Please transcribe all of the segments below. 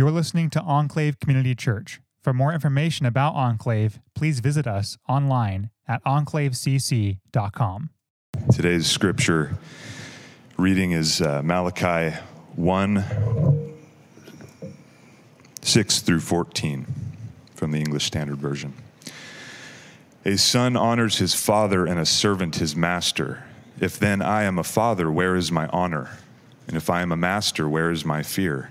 You're listening to Enclave Community Church. For more information about Enclave, please visit us online at enclavecc.com. Today's scripture reading is uh, Malachi 1 6 through 14 from the English Standard Version. A son honors his father and a servant his master. If then I am a father, where is my honor? And if I am a master, where is my fear?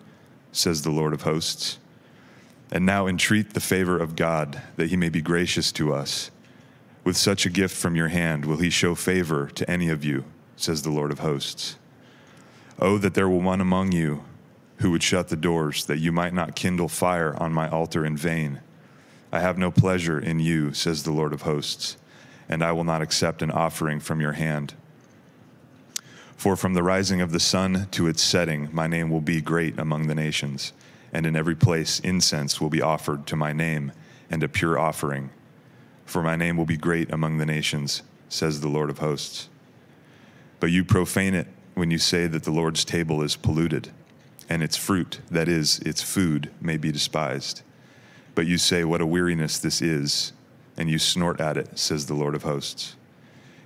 Says the Lord of hosts. And now entreat the favor of God, that he may be gracious to us. With such a gift from your hand, will he show favor to any of you? Says the Lord of hosts. Oh, that there were one among you who would shut the doors, that you might not kindle fire on my altar in vain. I have no pleasure in you, says the Lord of hosts, and I will not accept an offering from your hand. For from the rising of the sun to its setting, my name will be great among the nations, and in every place incense will be offered to my name, and a pure offering. For my name will be great among the nations, says the Lord of hosts. But you profane it when you say that the Lord's table is polluted, and its fruit, that is, its food, may be despised. But you say, What a weariness this is, and you snort at it, says the Lord of hosts.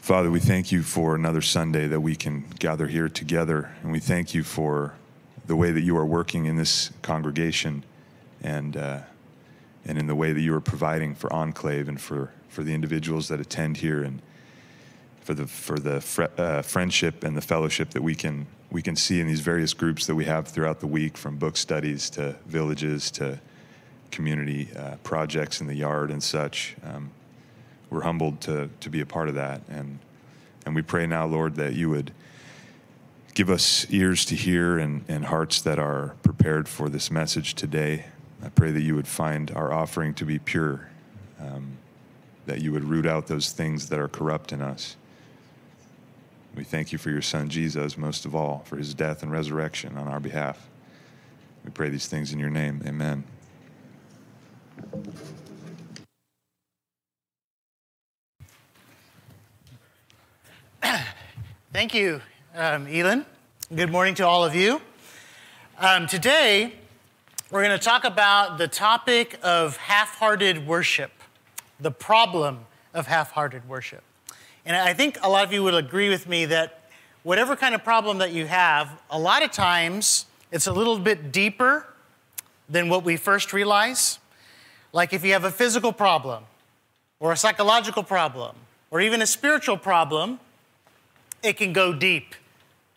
Father, we thank you for another Sunday that we can gather here together, and we thank you for the way that you are working in this congregation and, uh, and in the way that you are providing for Enclave and for, for the individuals that attend here and for the, for the fre- uh, friendship and the fellowship that we can, we can see in these various groups that we have throughout the week, from book studies to villages to community uh, projects in the yard and such. Um, we're humbled to, to be a part of that. And, and we pray now, Lord, that you would give us ears to hear and, and hearts that are prepared for this message today. I pray that you would find our offering to be pure, um, that you would root out those things that are corrupt in us. We thank you for your son Jesus, most of all, for his death and resurrection on our behalf. We pray these things in your name. Amen. Thank you, um, Elon. Good morning to all of you. Um, today, we're going to talk about the topic of half hearted worship, the problem of half hearted worship. And I think a lot of you would agree with me that whatever kind of problem that you have, a lot of times it's a little bit deeper than what we first realize. Like if you have a physical problem, or a psychological problem, or even a spiritual problem, it can go deep,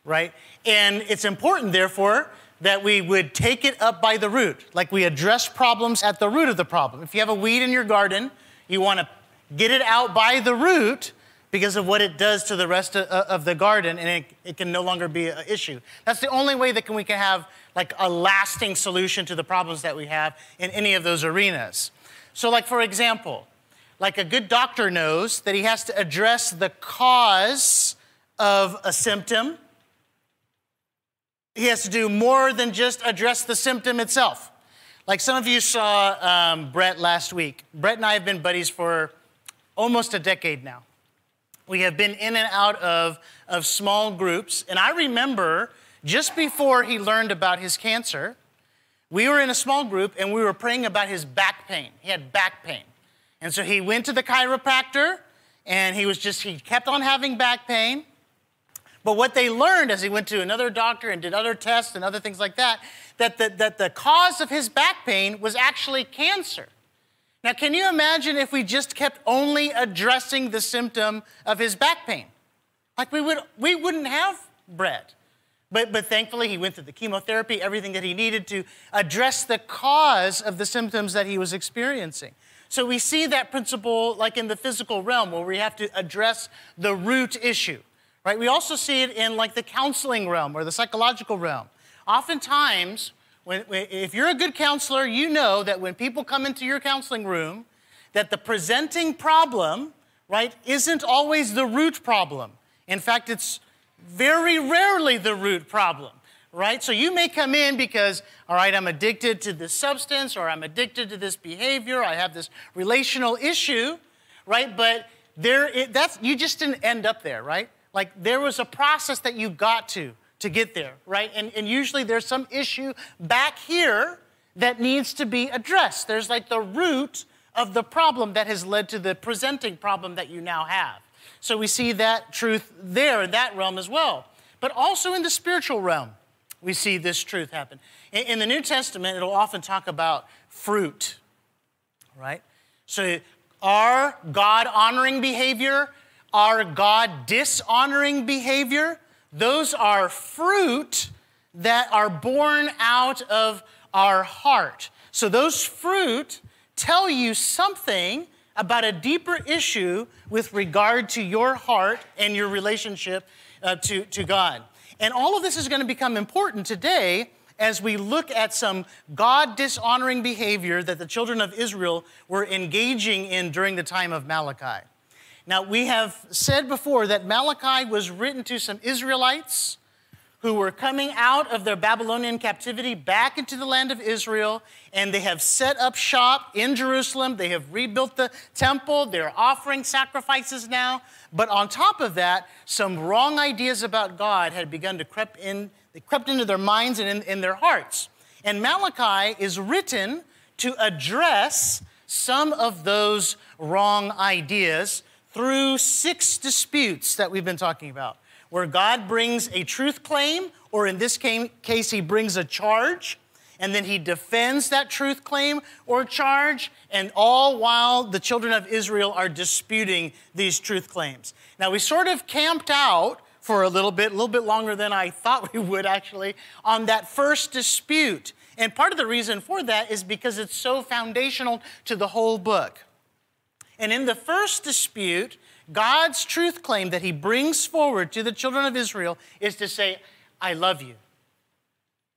right? And it's important, therefore, that we would take it up by the root, like we address problems at the root of the problem. If you have a weed in your garden, you want to get it out by the root because of what it does to the rest of, of the garden, and it, it, can no longer be an issue. That's the only way that can, we can have like a lasting solution to the problems that we have in any of those arenas. So, like for example, like a good doctor knows that he has to address the cause of a symptom. He has to do more than just address the symptom itself. Like some of you saw um, Brett last week. Brett and I have been buddies for almost a decade now. We have been in and out of, of small groups. And I remember just before he learned about his cancer, we were in a small group and we were praying about his back pain. He had back pain. And so he went to the chiropractor and he was just, he kept on having back pain. But what they learned as he went to another doctor and did other tests and other things like that, that the, that the cause of his back pain was actually cancer. Now, can you imagine if we just kept only addressing the symptom of his back pain? Like we, would, we wouldn't have Brett. But, but thankfully, he went through the chemotherapy, everything that he needed to address the cause of the symptoms that he was experiencing. So we see that principle like in the physical realm where we have to address the root issue, right? We also see it in like the counseling realm or the psychological realm. Oftentimes, when, if you're a good counselor, you know that when people come into your counseling room, that the presenting problem, right, isn't always the root problem. In fact, it's very rarely the root problem, right? So you may come in because, all right, I'm addicted to this substance or I'm addicted to this behavior, I have this relational issue, right? But there, it, that's, you just didn't end up there, right? Like there was a process that you got to to get there, right? And, and usually there's some issue back here that needs to be addressed. There's like the root of the problem that has led to the presenting problem that you now have. So we see that truth there in that realm as well. But also in the spiritual realm, we see this truth happen. In, in the New Testament, it'll often talk about fruit, right? So our God honoring behavior, our God dishonoring behavior, those are fruit that are born out of our heart. So those fruit tell you something about a deeper issue with regard to your heart and your relationship uh, to, to God. And all of this is going to become important today as we look at some God dishonoring behavior that the children of Israel were engaging in during the time of Malachi. Now, we have said before that Malachi was written to some Israelites who were coming out of their Babylonian captivity back into the land of Israel, and they have set up shop in Jerusalem. They have rebuilt the temple. They're offering sacrifices now. But on top of that, some wrong ideas about God had begun to creep in, they crept into their minds and in, in their hearts. And Malachi is written to address some of those wrong ideas through six disputes that we've been talking about where God brings a truth claim, or in this case, he brings a charge, and then he defends that truth claim or charge, and all while the children of Israel are disputing these truth claims. Now, we sort of camped out for a little bit, a little bit longer than I thought we would actually, on that first dispute. And part of the reason for that is because it's so foundational to the whole book. And in the first dispute, God's truth claim that he brings forward to the children of Israel is to say, I love you.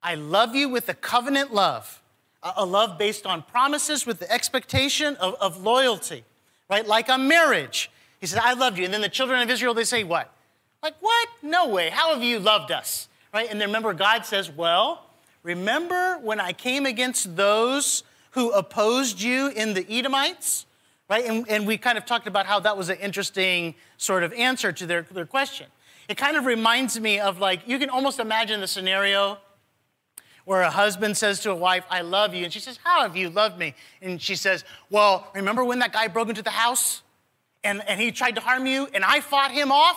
I love you with a covenant love, a love based on promises with the expectation of, of loyalty, right? Like a marriage. He said, I love you. And then the children of Israel, they say, What? Like, what? No way. How have you loved us? Right? And then remember, God says, Well, remember when I came against those who opposed you in the Edomites? Right? And, and we kind of talked about how that was an interesting sort of answer to their, their question. It kind of reminds me of like, you can almost imagine the scenario where a husband says to a wife, I love you. And she says, How have you loved me? And she says, Well, remember when that guy broke into the house and, and he tried to harm you and I fought him off?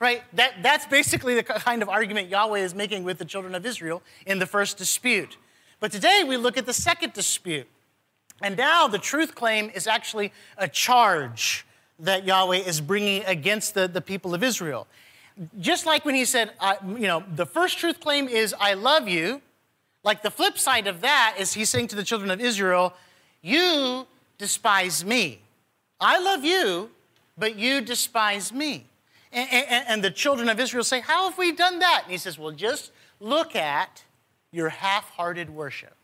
Right? That, that's basically the kind of argument Yahweh is making with the children of Israel in the first dispute. But today we look at the second dispute. And now the truth claim is actually a charge that Yahweh is bringing against the, the people of Israel. Just like when he said, you know, the first truth claim is, I love you. Like the flip side of that is he's saying to the children of Israel, You despise me. I love you, but you despise me. And, and, and the children of Israel say, How have we done that? And he says, Well, just look at your half hearted worship.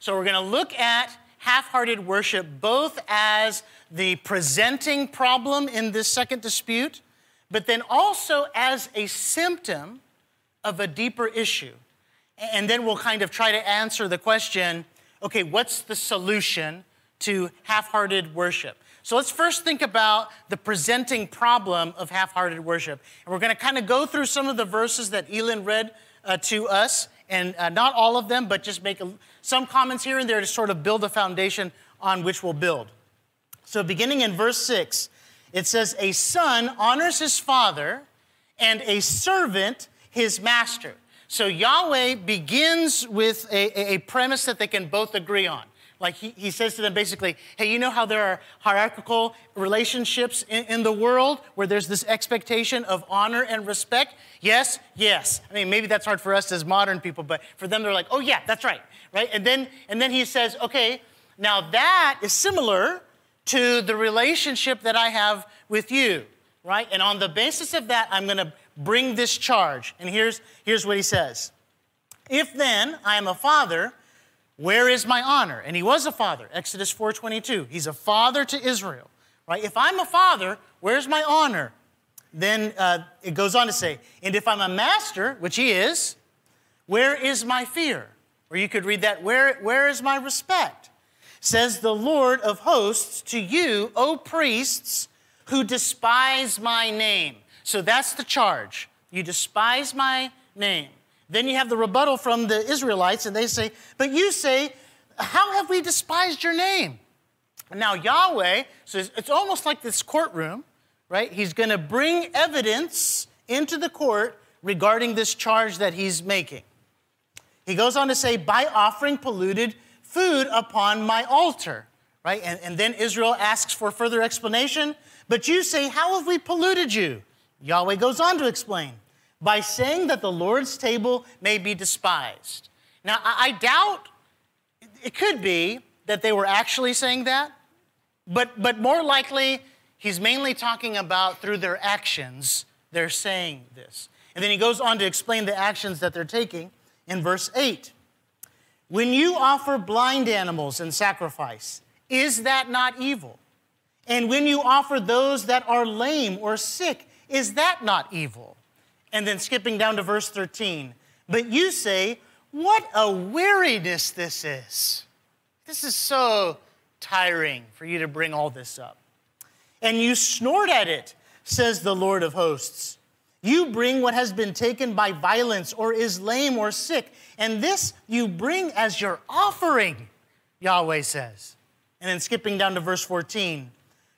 So we're going to look at half hearted worship both as the presenting problem in this second dispute, but then also as a symptom of a deeper issue. And then we'll kind of try to answer the question okay, what's the solution to half hearted worship? So let's first think about the presenting problem of half hearted worship. And we're going to kind of go through some of the verses that Elin read uh, to us, and uh, not all of them, but just make a, some comments here and there to sort of build a foundation on which we'll build. So, beginning in verse 6, it says, A son honors his father, and a servant his master. So, Yahweh begins with a, a premise that they can both agree on. Like he, he says to them basically, hey, you know how there are hierarchical relationships in, in the world where there's this expectation of honor and respect? Yes, yes. I mean, maybe that's hard for us as modern people, but for them, they're like, oh, yeah, that's right, right? And then, and then he says, okay, now that is similar to the relationship that I have with you, right? And on the basis of that, I'm going to bring this charge. And here's, here's what he says If then I am a father, where is my honor? And he was a father, Exodus 4:22. He's a father to Israel, right? If I'm a father, where's my honor? Then uh, it goes on to say, and if I'm a master, which he is, where is my fear? Or you could read that, where, where is my respect? Says the Lord of hosts to you, O priests, who despise my name. So that's the charge. You despise my name. Then you have the rebuttal from the Israelites, and they say, But you say, How have we despised your name? Now Yahweh says, It's almost like this courtroom, right? He's going to bring evidence into the court regarding this charge that he's making. He goes on to say, By offering polluted food upon my altar, right? And, and then Israel asks for further explanation. But you say, How have we polluted you? Yahweh goes on to explain by saying that the Lord's table may be despised. Now, I, doubt it could be that they were actually saying that, but, but more likely, he's mainly talking about through their actions, they're saying this. And then he goes on to explain the actions that they're taking in verse 8. When you offer blind animals in sacrifice, is that not evil? And when you offer those that are lame or sick, is that not evil? And then skipping down to verse 13. But you say, What a weariness this is. This is so tiring for you to bring all this up. And you snort at it, says the Lord of hosts. You bring what has been taken by violence or is lame or sick, and this you bring as your offering, Yahweh says. And then skipping down to verse 14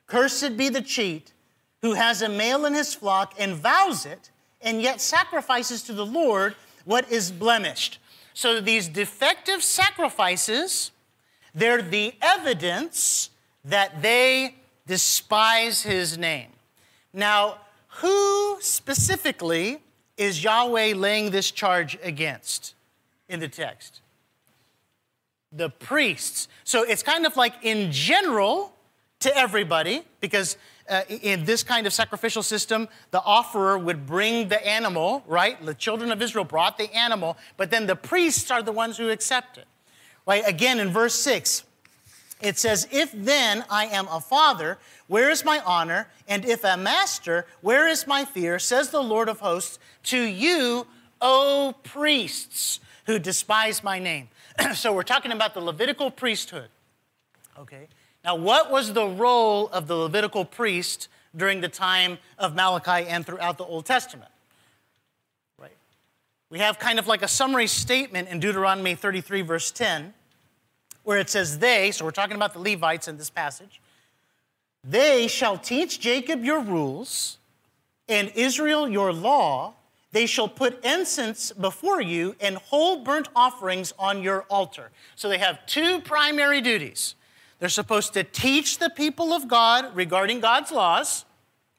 Cursed be the cheat who has a male in his flock and vows it and yet sacrifices to the Lord what is blemished. So these defective sacrifices, they're the evidence that they despise his name. Now, who specifically is Yahweh laying this charge against in the text? The priests. So it's kind of like in general to everybody, because uh, in this kind of sacrificial system, the offerer would bring the animal, right? The children of Israel brought the animal, but then the priests are the ones who accept it. Right? Again, in verse 6, it says, If then I am a father, where is my honor? And if a master, where is my fear? Says the Lord of hosts, to you, O priests, who despise my name. so we're talking about the Levitical priesthood. Okay? Now, what was the role of the Levitical priest during the time of Malachi and throughout the Old Testament? Right. We have kind of like a summary statement in Deuteronomy 33, verse 10, where it says, They, so we're talking about the Levites in this passage, they shall teach Jacob your rules and Israel your law. They shall put incense before you and whole burnt offerings on your altar. So they have two primary duties. They're supposed to teach the people of God regarding God's laws.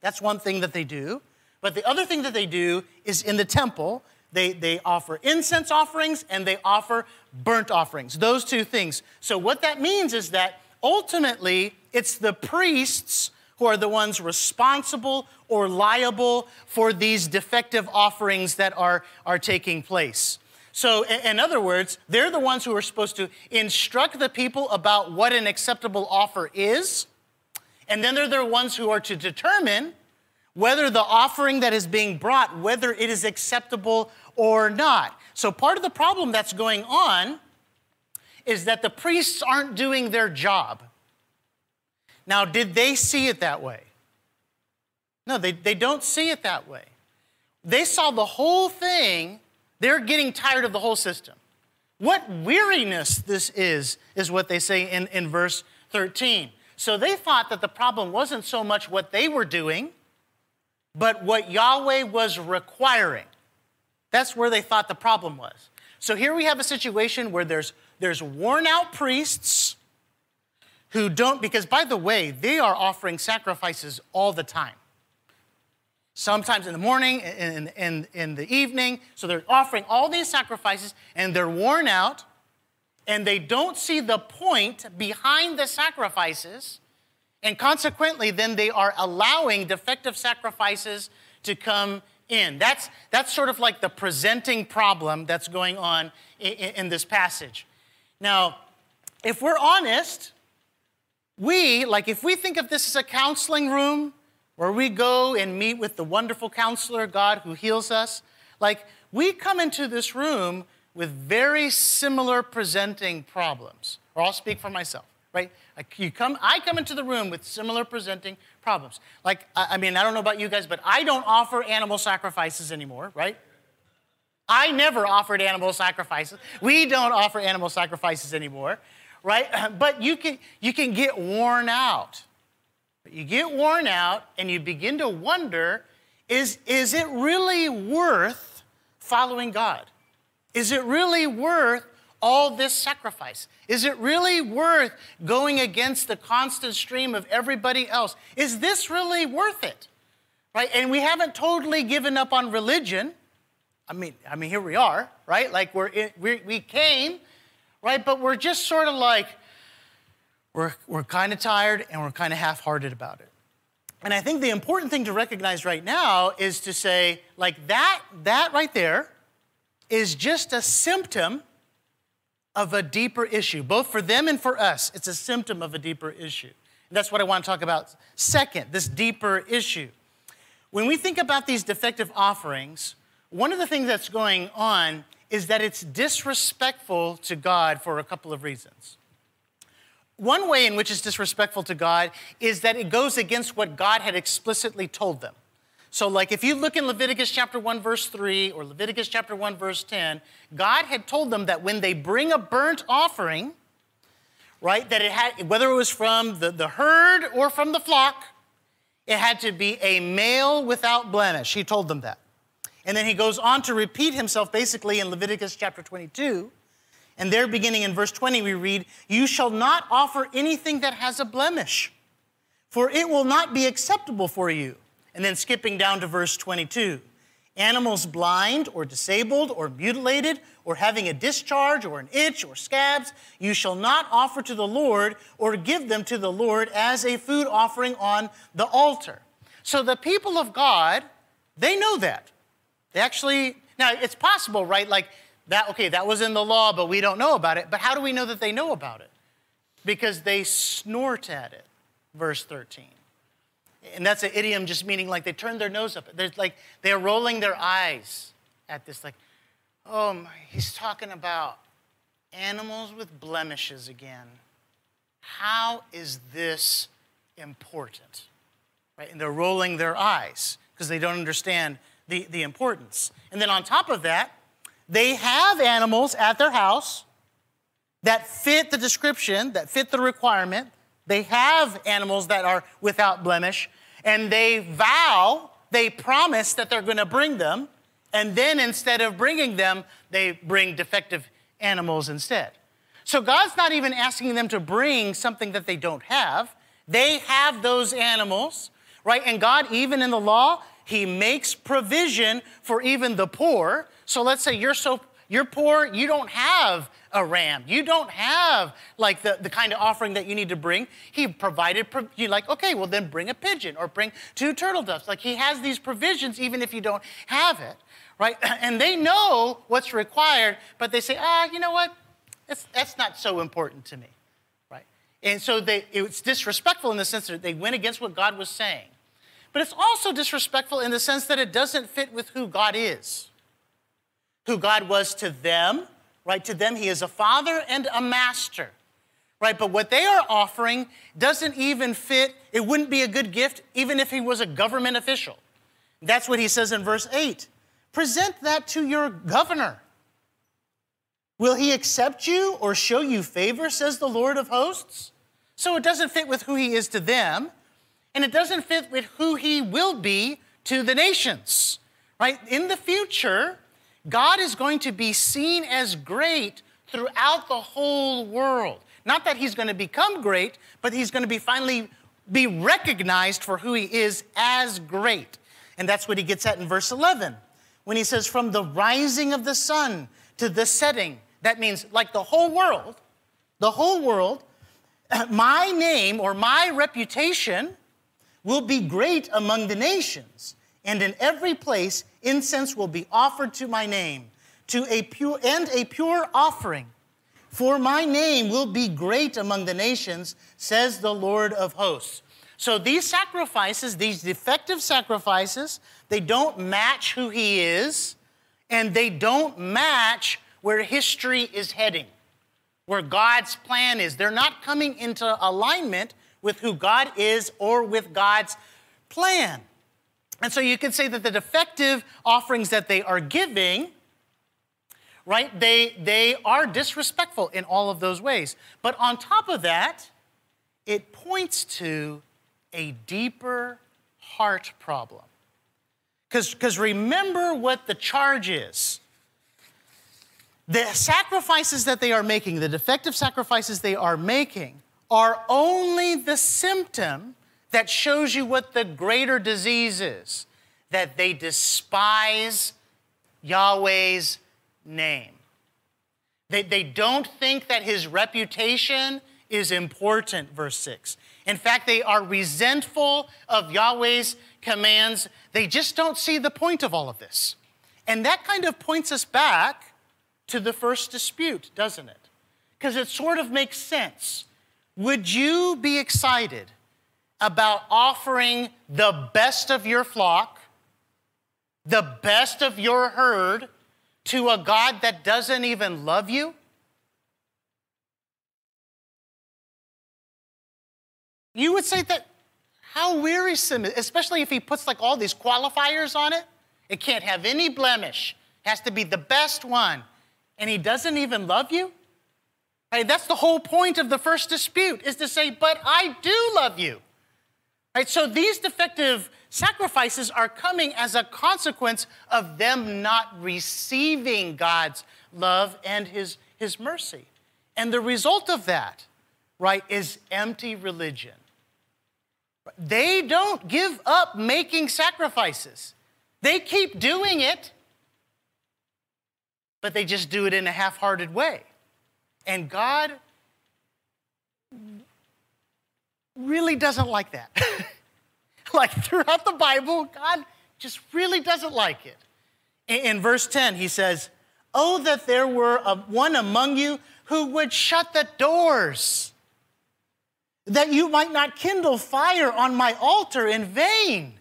That's one thing that they do. But the other thing that they do is in the temple, they, they offer incense offerings and they offer burnt offerings. Those two things. So, what that means is that ultimately it's the priests who are the ones responsible or liable for these defective offerings that are, are taking place. So, in other words, they're the ones who are supposed to instruct the people about what an acceptable offer is. And then they're the ones who are to determine whether the offering that is being brought, whether it is acceptable or not. So, part of the problem that's going on is that the priests aren't doing their job. Now, did they see it that way? No, they, they don't see it that way. They saw the whole thing they're getting tired of the whole system. What weariness this is, is what they say in, in verse 13. So they thought that the problem wasn't so much what they were doing, but what Yahweh was requiring. That's where they thought the problem was. So here we have a situation where there's, there's worn out priests who don't, because by the way, they are offering sacrifices all the time. Sometimes in the morning, in, in, in the evening. So they're offering all these sacrifices and they're worn out and they don't see the point behind the sacrifices. And consequently, then they are allowing defective sacrifices to come in. That's, that's sort of like the presenting problem that's going on in, in this passage. Now, if we're honest, we, like if we think of this as a counseling room where we go and meet with the wonderful counselor, God, who heals us, like we come into this room with very similar presenting problems. Or I'll speak for myself, right? You come, I come into the room with similar presenting problems. Like, I mean, I don't know about you guys, but I don't offer animal sacrifices anymore, right? I never offered animal sacrifices. We don't offer animal sacrifices anymore right? But you can, you can get worn out. You get worn out and you begin to wonder is, is it really worth following God? Is it really worth all this sacrifice? Is it really worth going against the constant stream of everybody else? Is this really worth it? Right? And we haven't totally given up on religion. I mean, I mean, here we are, right? Like we're, we we came right? But we're just sort of like, we're, we're kind of tired and we're kind of half hearted about it. And I think the important thing to recognize right now is to say, like, that, that right there is just a symptom of a deeper issue, both for them and for us. It's a symptom of a deeper issue. And that's what I want to talk about second, this deeper issue. When we think about these defective offerings, one of the things that's going on is that it's disrespectful to God for a couple of reasons. One way in which it's disrespectful to God is that it goes against what God had explicitly told them. So, like if you look in Leviticus chapter 1, verse 3, or Leviticus chapter 1, verse 10, God had told them that when they bring a burnt offering, right, that it had, whether it was from the, the herd or from the flock, it had to be a male without blemish. He told them that. And then he goes on to repeat himself basically in Leviticus chapter 22. And there, beginning in verse 20, we read, You shall not offer anything that has a blemish, for it will not be acceptable for you. And then skipping down to verse 22 animals blind or disabled or mutilated or having a discharge or an itch or scabs, you shall not offer to the Lord or give them to the Lord as a food offering on the altar. So the people of God, they know that. They actually, now it's possible, right? Like that, okay, that was in the law, but we don't know about it. But how do we know that they know about it? Because they snort at it, verse 13. And that's an idiom just meaning like they turn their nose up. They're like they're rolling their eyes at this, like, oh, my, he's talking about animals with blemishes again. How is this important? Right? And they're rolling their eyes because they don't understand the, the importance. And then on top of that, they have animals at their house that fit the description, that fit the requirement. They have animals that are without blemish, and they vow, they promise that they're going to bring them, and then instead of bringing them, they bring defective animals instead. So God's not even asking them to bring something that they don't have. They have those animals, right? And God, even in the law, he makes provision for even the poor. So let's say you're so you're poor, you don't have a ram. You don't have like the, the kind of offering that you need to bring. He provided, you like, okay, well then bring a pigeon or bring two turtle doves. Like he has these provisions even if you don't have it, right? And they know what's required, but they say, ah, you know what? It's, that's not so important to me, right? And so they, it's disrespectful in the sense that they went against what God was saying. But it's also disrespectful in the sense that it doesn't fit with who God is. Who God was to them, right? To them, He is a father and a master, right? But what they are offering doesn't even fit, it wouldn't be a good gift even if He was a government official. That's what He says in verse 8 present that to your governor. Will he accept you or show you favor, says the Lord of hosts? So it doesn't fit with who he is to them and it doesn't fit with who he will be to the nations, right? In the future, God is going to be seen as great throughout the whole world. Not that he's going to become great, but he's going to be finally be recognized for who he is as great. And that's what he gets at in verse 11 when he says, From the rising of the sun to the setting, that means like the whole world, the whole world, my name or my reputation will be great among the nations, and in every place incense will be offered to my name, to a pure and a pure offering. For my name will be great among the nations, says the Lord of hosts. So these sacrifices, these defective sacrifices, they don't match who he is, and they don't match where history is heading, where God's plan is. They're not coming into alignment with who God is or with God's plan. And so you could say that the defective offerings that they are giving, right, they, they are disrespectful in all of those ways. But on top of that, it points to a deeper heart problem. Because remember what the charge is. The sacrifices that they are making, the defective sacrifices they are making, are only the symptom that shows you what the greater disease is that they despise Yahweh's name. They, they don't think that his reputation is important, verse 6. In fact, they are resentful of Yahweh's commands. They just don't see the point of all of this. And that kind of points us back to the first dispute, doesn't it? Because it sort of makes sense. Would you be excited about offering the best of your flock, the best of your herd, to a God that doesn't even love you? You would say that how wearisome, especially if he puts like all these qualifiers on it. It can't have any blemish, it has to be the best one. And he doesn't even love you? Right, that's the whole point of the first dispute is to say, but I do love you. Right, so these defective sacrifices are coming as a consequence of them not receiving God's love and his, his mercy. And the result of that, right, is empty religion. They don't give up making sacrifices. They keep doing it, but they just do it in a half hearted way. And God really doesn't like that. like throughout the Bible, God just really doesn't like it. In, verse 10, he says, Oh, that there were one among you who would shut the doors, that you might not kindle fire on my altar in vain.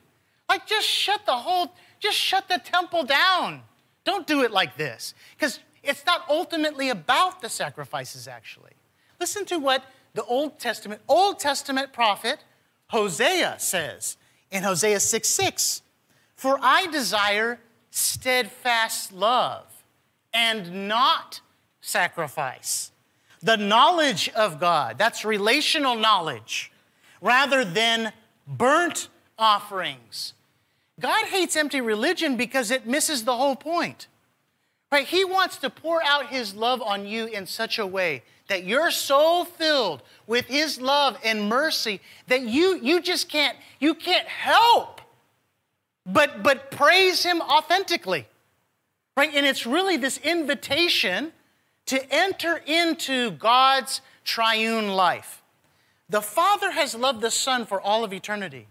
Like, just shut the whole, just shut the temple down. Don't do it like this. Because it's not ultimately about the sacrifices, actually. Listen to what the Old Testament, Old Testament prophet Hosea says in Hosea 6 6. For I desire steadfast love and not sacrifice. The knowledge of God, that's relational knowledge, rather than burnt offerings. God hates empty religion because it misses the whole point. Right? He wants to pour out his love on you in such a way that you're so filled with his love and mercy that you you just can't you can't help but but praise him authentically. Right? And it's really this invitation to enter into God's triune life. The Father has loved the Son for all of eternity.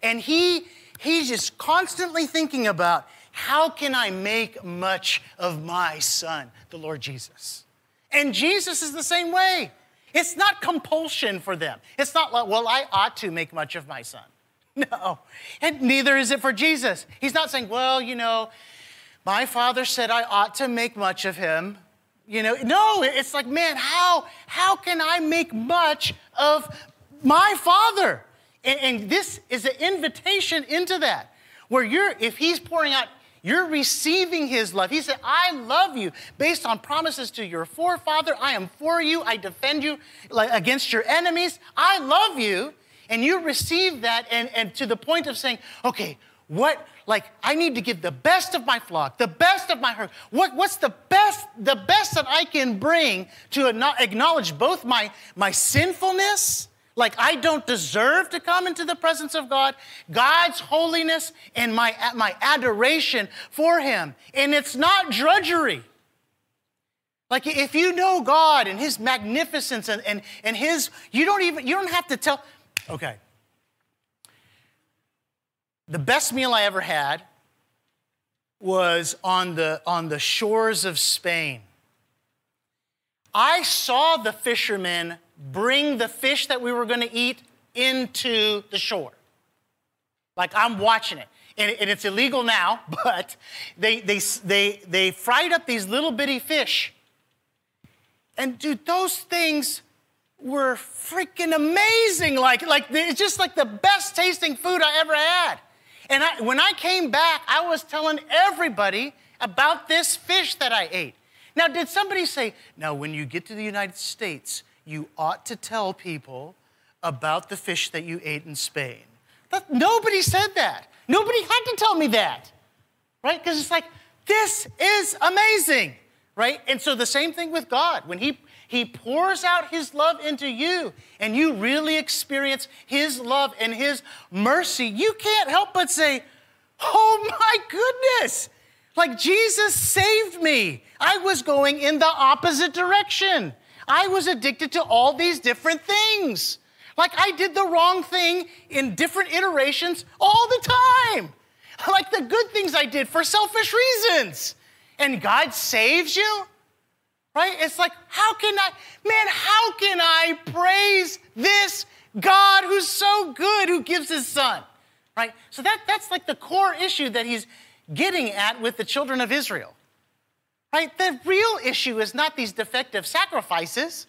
And he he's just constantly thinking about how can I make much of my son, the Lord Jesus? And Jesus is the same way. It's not compulsion for them. It's not like, well, I ought to make much of my son. No. And neither is it for Jesus. He's not saying, well, you know, my father said I ought to make much of him. You know, no, it's like, man, how, how can I make much of my father? And, and this is an invitation into that, where you're, if he's pouring out you're receiving his love. He said, I love you based on promises to your forefather. I am for you. I defend you against your enemies. I love you. And you receive that, and, and to the point of saying, okay, what, like, I need to give the best of my flock, the best of my herd. What, what's the best, the best that I can bring to acknowledge both my, my sinfulness, like I don't deserve to come into the presence of God, God's holiness, and my, my adoration for Him. And it's not drudgery. Like if you know God and His magnificence and, and, and His, you don't even, you don't have to tell, okay. The best meal I ever had was on the, on the shores of Spain. I saw the fishermen bring the fish that we were going to eat into the shore. Like I'm watching it. And, and it's illegal now, but they, they, they, they fried up these little bitty fish. And dude, those things were freaking amazing. Like, like it's just like the best tasting food I ever had. And I, when I came back, I was telling everybody about this fish that I ate. Now, did somebody say, now when you get to the United States, you ought to tell people about the fish that you ate in Spain? Nobody said that. Nobody had to tell me that, right? Because it's like, this is amazing, right? And so the same thing with God. When He he pours out His love into you, and you really experience His love and His mercy. You can't help but say, Oh my goodness, like Jesus saved me. I was going in the opposite direction. I was addicted to all these different things. Like I did the wrong thing in different iterations all the time. Like the good things I did for selfish reasons. And God saves you? right? It's like, how can I, man, how can I praise this God who's so good, who gives his son, right? So that, that's like the core issue that he's getting at with the children of Israel, right? The real issue is not these defective sacrifices,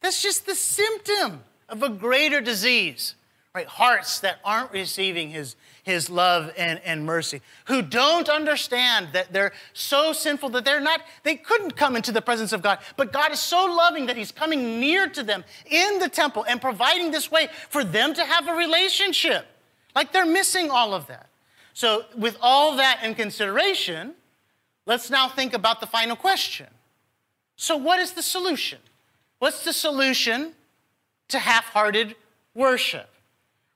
that's just the symptom of a greater disease, right? Hearts that aren't receiving his, his love and, and mercy, who don't understand that they're so sinful that they're not, they couldn't come into the presence of God. But God is so loving that He's coming near to them in the temple and providing this way for them to have a relationship. Like they're missing all of that. So, with all that in consideration, let's now think about the final question. So, what is the solution? What's the solution to half hearted worship?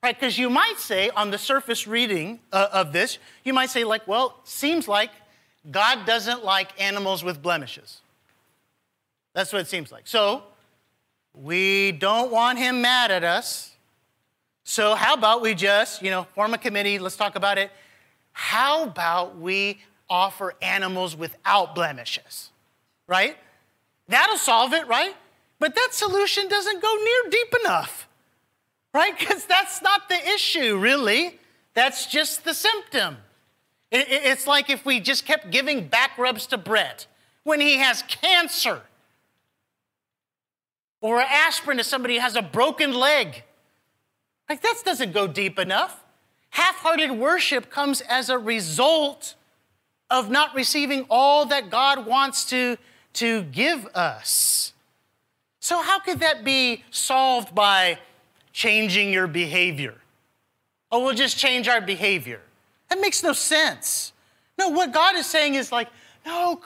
Right, because you might say on the surface reading uh, of this, you might say, like, well, seems like God doesn't like animals with blemishes. That's what it seems like. So, we don't want him mad at us. So, how about we just, you know, form a committee, let's talk about it. How about we offer animals without blemishes? Right? That'll solve it, right? But that solution doesn't go near deep enough right? Because that's not the issue, really. That's just the symptom. It's like if we just kept giving back rubs to Brett when he has cancer, or aspirin to somebody who has a broken leg. Like, that doesn't go deep enough. Half hearted worship comes as a result of not receiving all that God wants to, to give us. So, how could that be solved by changing your behavior. Oh, we'll just change our behavior. That makes no sense. No, what God is saying is like, no,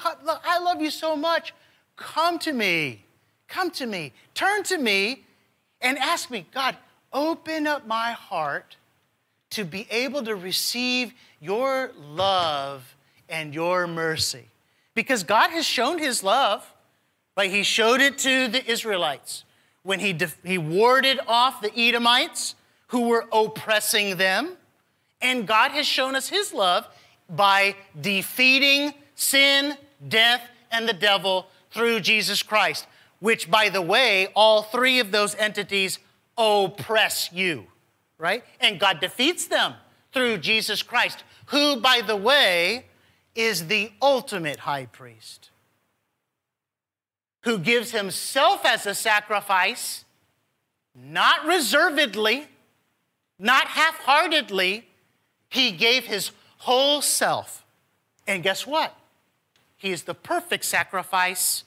I love you so much. Come to me. Come to me. Turn to me and ask me, God, open up my heart to be able to receive your love and your mercy. Because God has shown his love, like he showed it to the Israelites when he, he warded off the Edomites who were oppressing them. And God has shown us his love by defeating sin, death, and the devil through Jesus Christ, which, by the way, all three of those entities oppress you, right? And God defeats them through Jesus Christ, who, by the way, is the ultimate high priest who gives himself as a sacrifice, not reservedly, not half heartedly, he gave his whole self. And guess what? He is the perfect sacrifice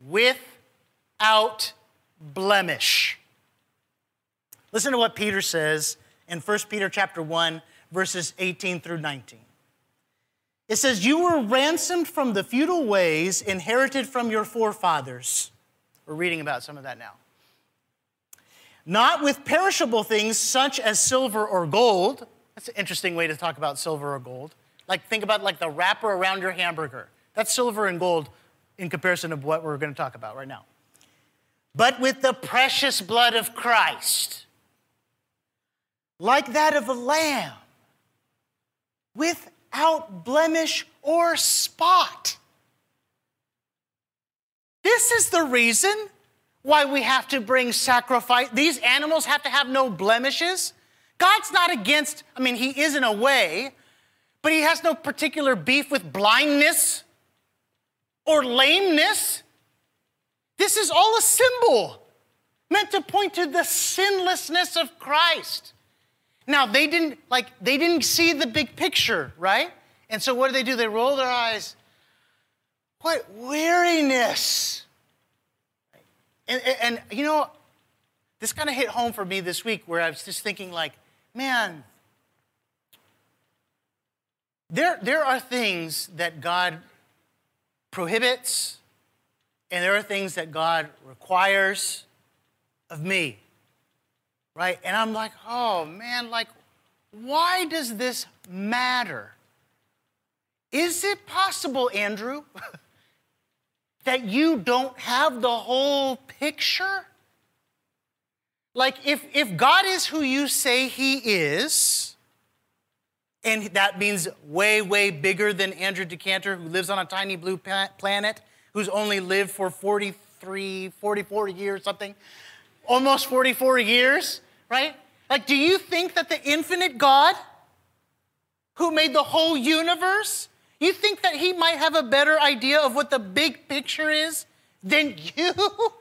without blemish. Listen to what Peter says in 1 Peter chapter 1 verses 18 through 19. It says, You were ransomed from the futile ways inherited from your forefathers. We're reading about some of that now. Not with perishable things such as silver or gold. That's an interesting way to talk about silver or gold. Like, think about like the wrapper around your hamburger. That's silver and gold in comparison to what we're going to talk about right now. But with the precious blood of Christ, like that of a lamb, without blemish or spot. This is the reason why we have to bring sacrifice. These animals have to have no blemishes. God's not against, I mean, He is in a way, but He has no particular beef with blindness or lameness. This is all a symbol meant to point to the sinlessness of Christ. Now, they didn't like they didn't see the big picture, right? And so what do they do? They roll their eyes. What weariness. And, and, and you know, this kind of hit home for me this week where I was just thinking, like, man, there, there are things that God prohibits, and there are things that God requires of me. Right? And I'm like, oh man, like, why does this matter? Is it possible, Andrew, that you don't have the whole picture? Like, if, if God is who you say he is, and that means way, way bigger than Andrew de Kanter, who lives on a tiny blue planet, who's only lived for 43, 44 years, something, almost 44 years, right? Like, do you think that the infinite God, who made the whole universe, you think that he might have a better idea of what the big picture is than you?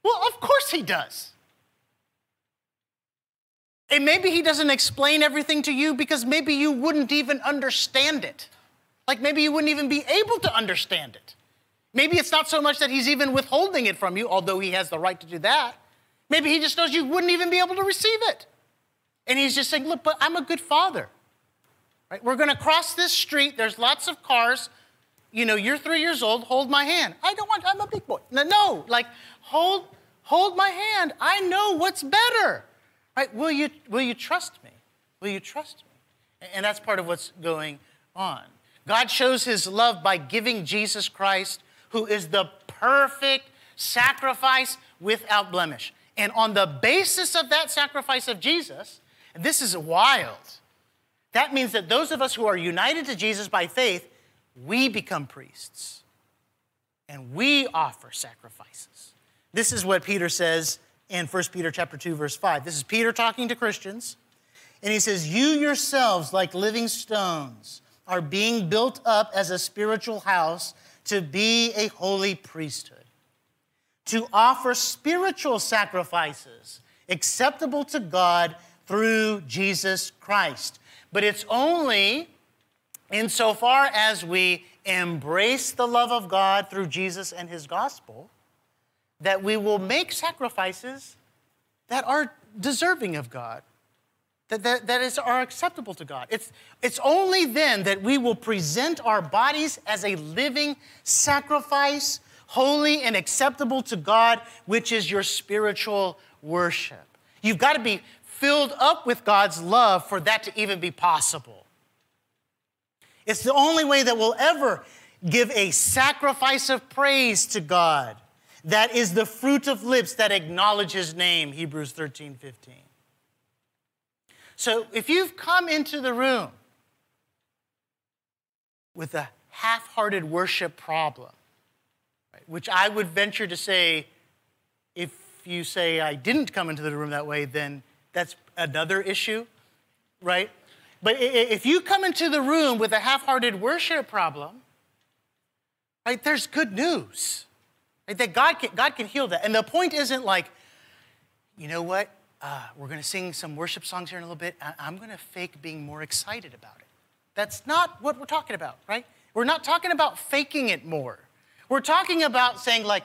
Well, of course he does. And maybe he doesn't explain everything to you because maybe you wouldn't even understand it. Like maybe you wouldn't even be able to understand it. Maybe it's not so much that he's even withholding it from you, although he has the right to do that. Maybe he just knows you wouldn't even be able to receive it. And he's just saying, Look, but I'm a good father. Right? We're going to cross this street. There's lots of cars. You know, you're three years old. Hold my hand. I don't want, I'm a big boy. No, no, like, hold, hold my hand. I know what's better. Right? Will you, will you trust me? Will you trust me? And that's part of what's going on. God shows his love by giving Jesus Christ, who is the perfect sacrifice without blemish. And on the basis of that sacrifice of Jesus, this is wild, that means that those of us who are united to Jesus by faith, we become priests and we offer sacrifices. This is what Peter says in 1 Peter chapter 2 verse 5. This is Peter talking to Christians and he says, "You yourselves like living stones are being built up as a spiritual house to be a holy priesthood, to offer spiritual sacrifices acceptable to God through Jesus Christ." But it's only insofar as we embrace the love of God through Jesus and his gospel that we will make sacrifices that are deserving of God, that, that, that is, are acceptable to God. It's, it's only then that we will present our bodies as a living sacrifice, holy and acceptable to God, which is your spiritual worship. You've got to be filled up with God's love for that to even be possible. It's the only way that we'll ever give a sacrifice of praise to God that is the fruit of lips that acknowledge his name, Hebrews 13, 15. So if you've come into the room with a half hearted worship problem, which I would venture to say, if you say I didn't come into the room that way, then that's another issue, right? But if you come into the room with a half hearted worship problem, right, there's good news. Right? That God can, God can heal that. And the point isn't like, you know what? Uh, we're going to sing some worship songs here in a little bit. I- am going to fake being more excited about it. That's not what we're talking about, right? We're not talking about faking it more. We're talking about saying, like,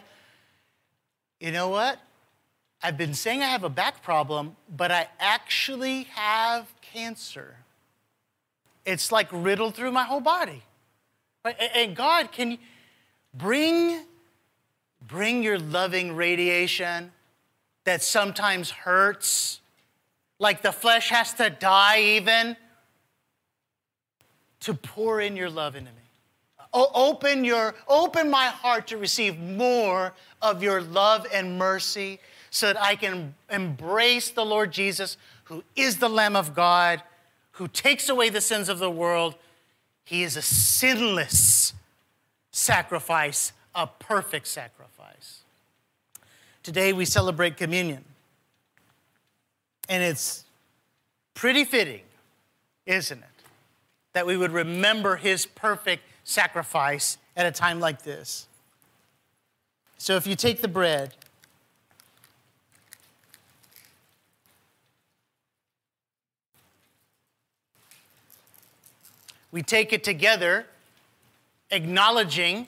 you know what? I've been saying I have a back problem, but I actually have cancer. it's like riddled through my whole body. And God, can you bring, bring your loving radiation that sometimes hurts, like the flesh has to die even, to pour in your love into me. Open your open my heart to receive more of your love and mercy so that I can embrace the Lord Jesus who is the lamb of God who takes away the sins of the world. He is a sinless sacrifice a perfect sacrifice. Today we celebrate communion. And it's pretty fitting isn't it that we would remember his perfect sacrifice at a time like this. So if you take the bread, we take it together, acknowledging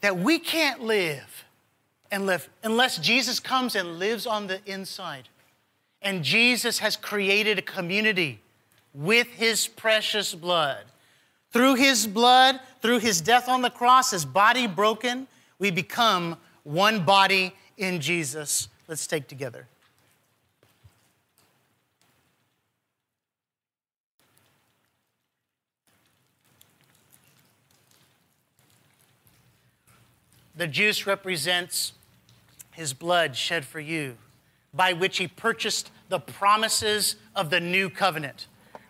that we can't live and live unless Jesus comes and lives on the inside. And Jesus has created a community with his precious blood. Through his blood, through his death on the cross, his body broken, we become one body in Jesus. Let's take together. The juice represents his blood shed for you, by which he purchased the promises of the new covenant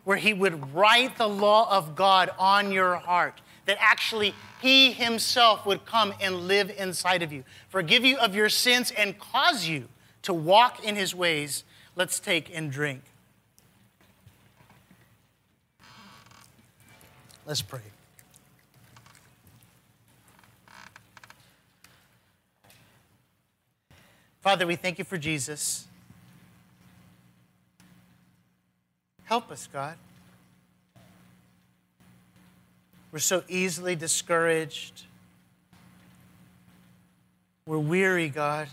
where he would write the law of God on your heart, that actually he himself would come and live inside of you, forgive you of your sins, and cause you to walk in his ways. Let's take and drink. Let's pray. Father, we thank you for Jesus. Help us, God. We're so easily discouraged. We're weary, God.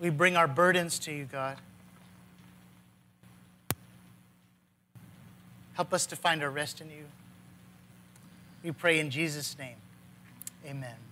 We bring our burdens to you, God. Help us to find our rest in you. We pray in Jesus' name. Amen.